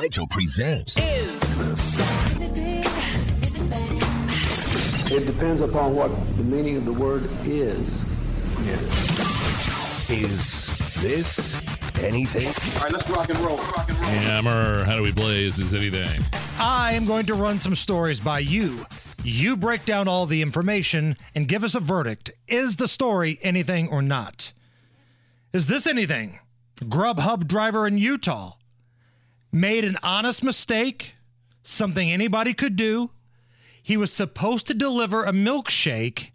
Nigel presents is It depends upon what the meaning of the word is. is this anything? All right, let's rock and roll. Rock and roll. Hammer, how do we blaze? Is anything? I am going to run some stories by you. You break down all the information and give us a verdict. Is the story anything or not? Is this anything? Grubhub driver in Utah made an honest mistake, something anybody could do. He was supposed to deliver a milkshake,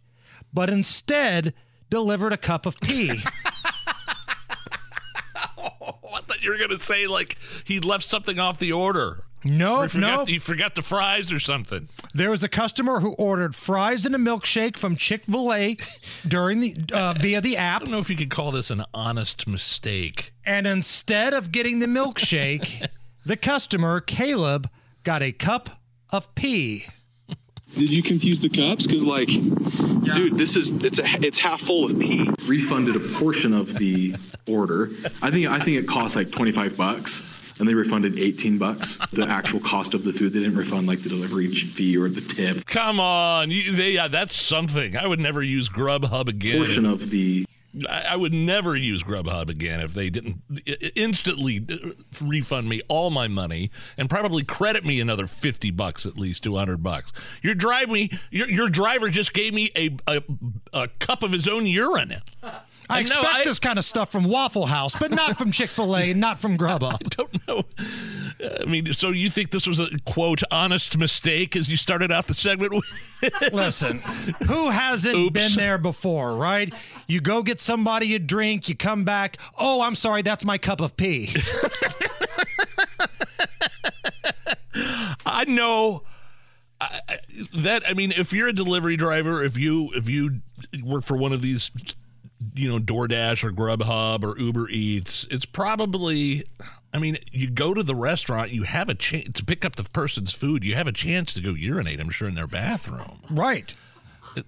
but instead delivered a cup of pee. I thought you were going to say like he left something off the order. No, Or forgot, no. He forgot the fries or something. There was a customer who ordered fries and a milkshake from Chick Fil A during the uh, via the app. I don't know if you could call this an honest mistake. and instead of getting the milkshake, the customer Caleb got a cup of pee. Did you confuse the cups? Because like, dude, this is it's a it's half full of pee. refunded a portion of the order. I think I think it cost like 25 bucks and they refunded 18 bucks the actual cost of the food. They didn't refund like the delivery fee or the tip. Come on, you, they, yeah, that's something. I would never use Grubhub again. Portion of the I, would never use Grubhub again if they didn't instantly uh, refund me all my money and probably credit me another 50 bucks at least 200 bucks. Your drive me your, your driver just gave me a, a a cup of his own urine. I expect I- this kind of stuff from Waffle House, but not from Chick Fil A, not from Grubhub. I don't know. I mean, so you think this was a quote honest mistake as you started out the segment with? Listen, who hasn't Oops. been there before, right? You go get somebody a drink, you come back. Oh, I'm sorry, that's my cup of pee. I know I, I- that. I mean, if you're a delivery driver, if you if you work for one of these, you know, DoorDash or Grubhub or Uber Eats, it's probably. I mean, you go to the restaurant, you have a chance to pick up the person's food. You have a chance to go urinate. I'm sure in their bathroom. right.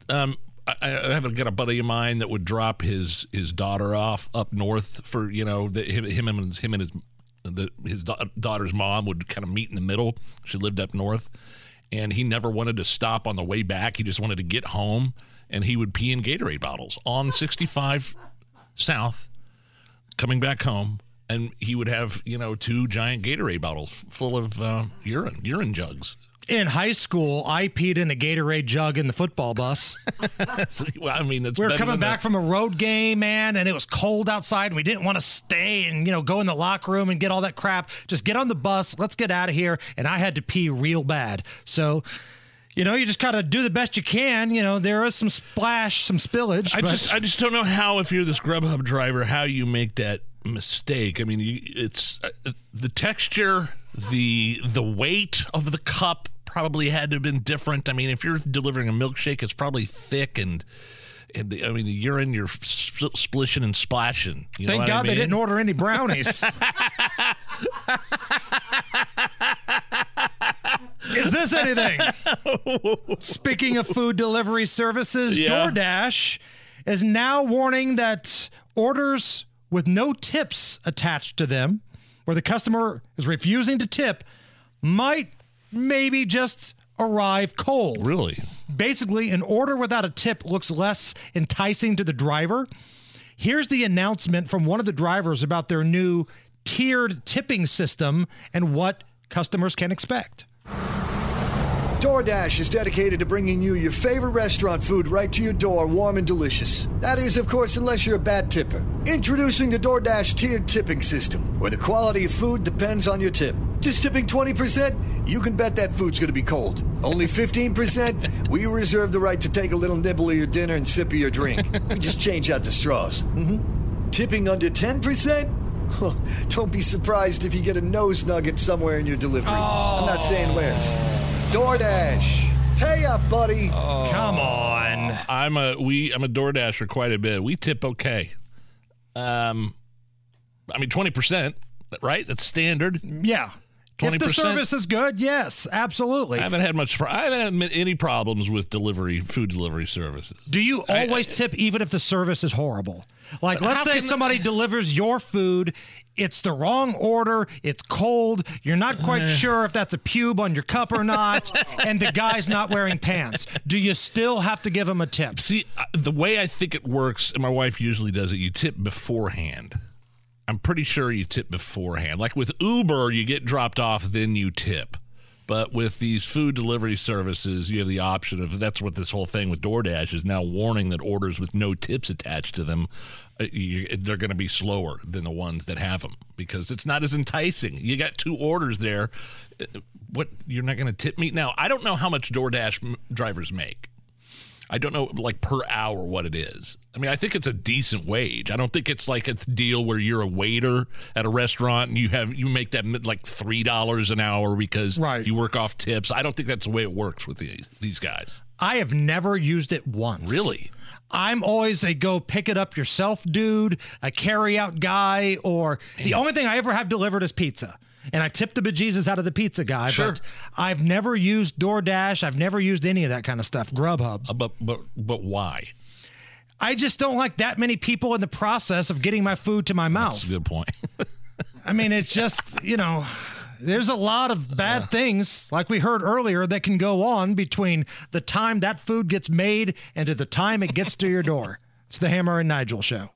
Um, I, I have a, got a buddy of mine that would drop his his daughter off up north for you know the, him, him and his, him and his the, his da- daughter's mom would kind of meet in the middle. She lived up north, and he never wanted to stop on the way back. He just wanted to get home, and he would pee in Gatorade bottles on 65 South, coming back home. And he would have, you know, two giant Gatorade bottles full of uh, urine, urine jugs. In high school, I peed in a Gatorade jug in the football bus. So, well, I mean, it's We were coming back the- from a road game, man, and it was cold outside, and we didn't want to stay and you know go in the locker room and get all that crap. Just get on the bus, let's get out of here. And I had to pee real bad, so you know you just gotta do the best you can. You know there is some splash, some spillage. I just I just don't know how if you're this Grubhub driver how you make that mistake. I mean, you, it's uh, the texture, the the weight of the cup probably had to have been different. I mean, if you're delivering a milkshake, it's probably thick and. And the, I mean, the urine, you're spl- splishing and splashing. You know thank what I God they didn't order any brownies. Is this anything? Speaking of food delivery services, Yeah. DoorDash is now warning that orders with no tips attached to them, where the customer is refusing to tip, might maybe just arrive cold. Really? Basically, an order without a tip looks less enticing to the driver. Here's the announcement from one of the drivers about their new tiered tipping system and what customers can expect. DoorDash is dedicated to bringing you your favorite restaurant food right to your door, warm and delicious. That is, of course, unless you're a bad tipper. Introducing the DoorDash tiered tipping system, where the quality of food depends on your tip. Just tipping 20%, you can bet that food's going to be cold. Only 15%, we reserve the right to take a little nibble of your dinner and sip of your drink. We just change out the straws. Mm-hmm. Tipping under 10%, Don't be surprised if you get a nose nugget somewhere in your delivery. I'm not saying where's. DoorDash. Hey up, buddy. Come on. I'm a we I'm a DoorDasher quite a bit. We tip okay. Um, I mean twenty percent, right? That's standard. Yeah. If the service is good, yes, absolutely. I haven't had much. I haven't had any problems with delivery, food delivery services. Do you always tip even if the service is horrible? Like, let's say somebody delivers your food, it's the wrong order, it's cold, you're not quite Eh. sure if that's a pube on your cup or not, and the guy's not wearing pants. Do you still have to give him a tip? See, uh, the way I think it works, and my wife usually does it, you tip beforehand. I'm pretty sure you tip beforehand. Like with Uber, you get dropped off, then you tip. But with these food delivery services, you have the option of that's what this whole thing with DoorDash is now warning that orders with no tips attached to them, uh, you, they're going to be slower than the ones that have them because it's not as enticing. You got two orders there. uh, What you're not going to tip me now? I don't know how much DoorDash drivers make. I don't know, like per hour, what it is. I mean, I think it's a decent wage. I don't think it's like a deal where you're a waiter at a restaurant and you have you make that like three dollars an hour because Right. you work off tips. I don't think that's the way it works with these these guys. I have never used it once. Really? I'm always a go pick it up yourself dude, a carry out guy, or the only thing I ever have delivered is pizza. And I tip the bejesus out of the pizza guy. Sure. But I've never used DoorDash. I've never used any of that kind of stuff. Grubhub. Uh, but but but why? I just don't like that many people in the process of getting my food to my mouth. That's a good point. I mean, it's just, you know, there's a lot of bad things, like we heard earlier, that can go on between the time that food gets made and to the time it gets to your door. It's the Hammer and Nigel show.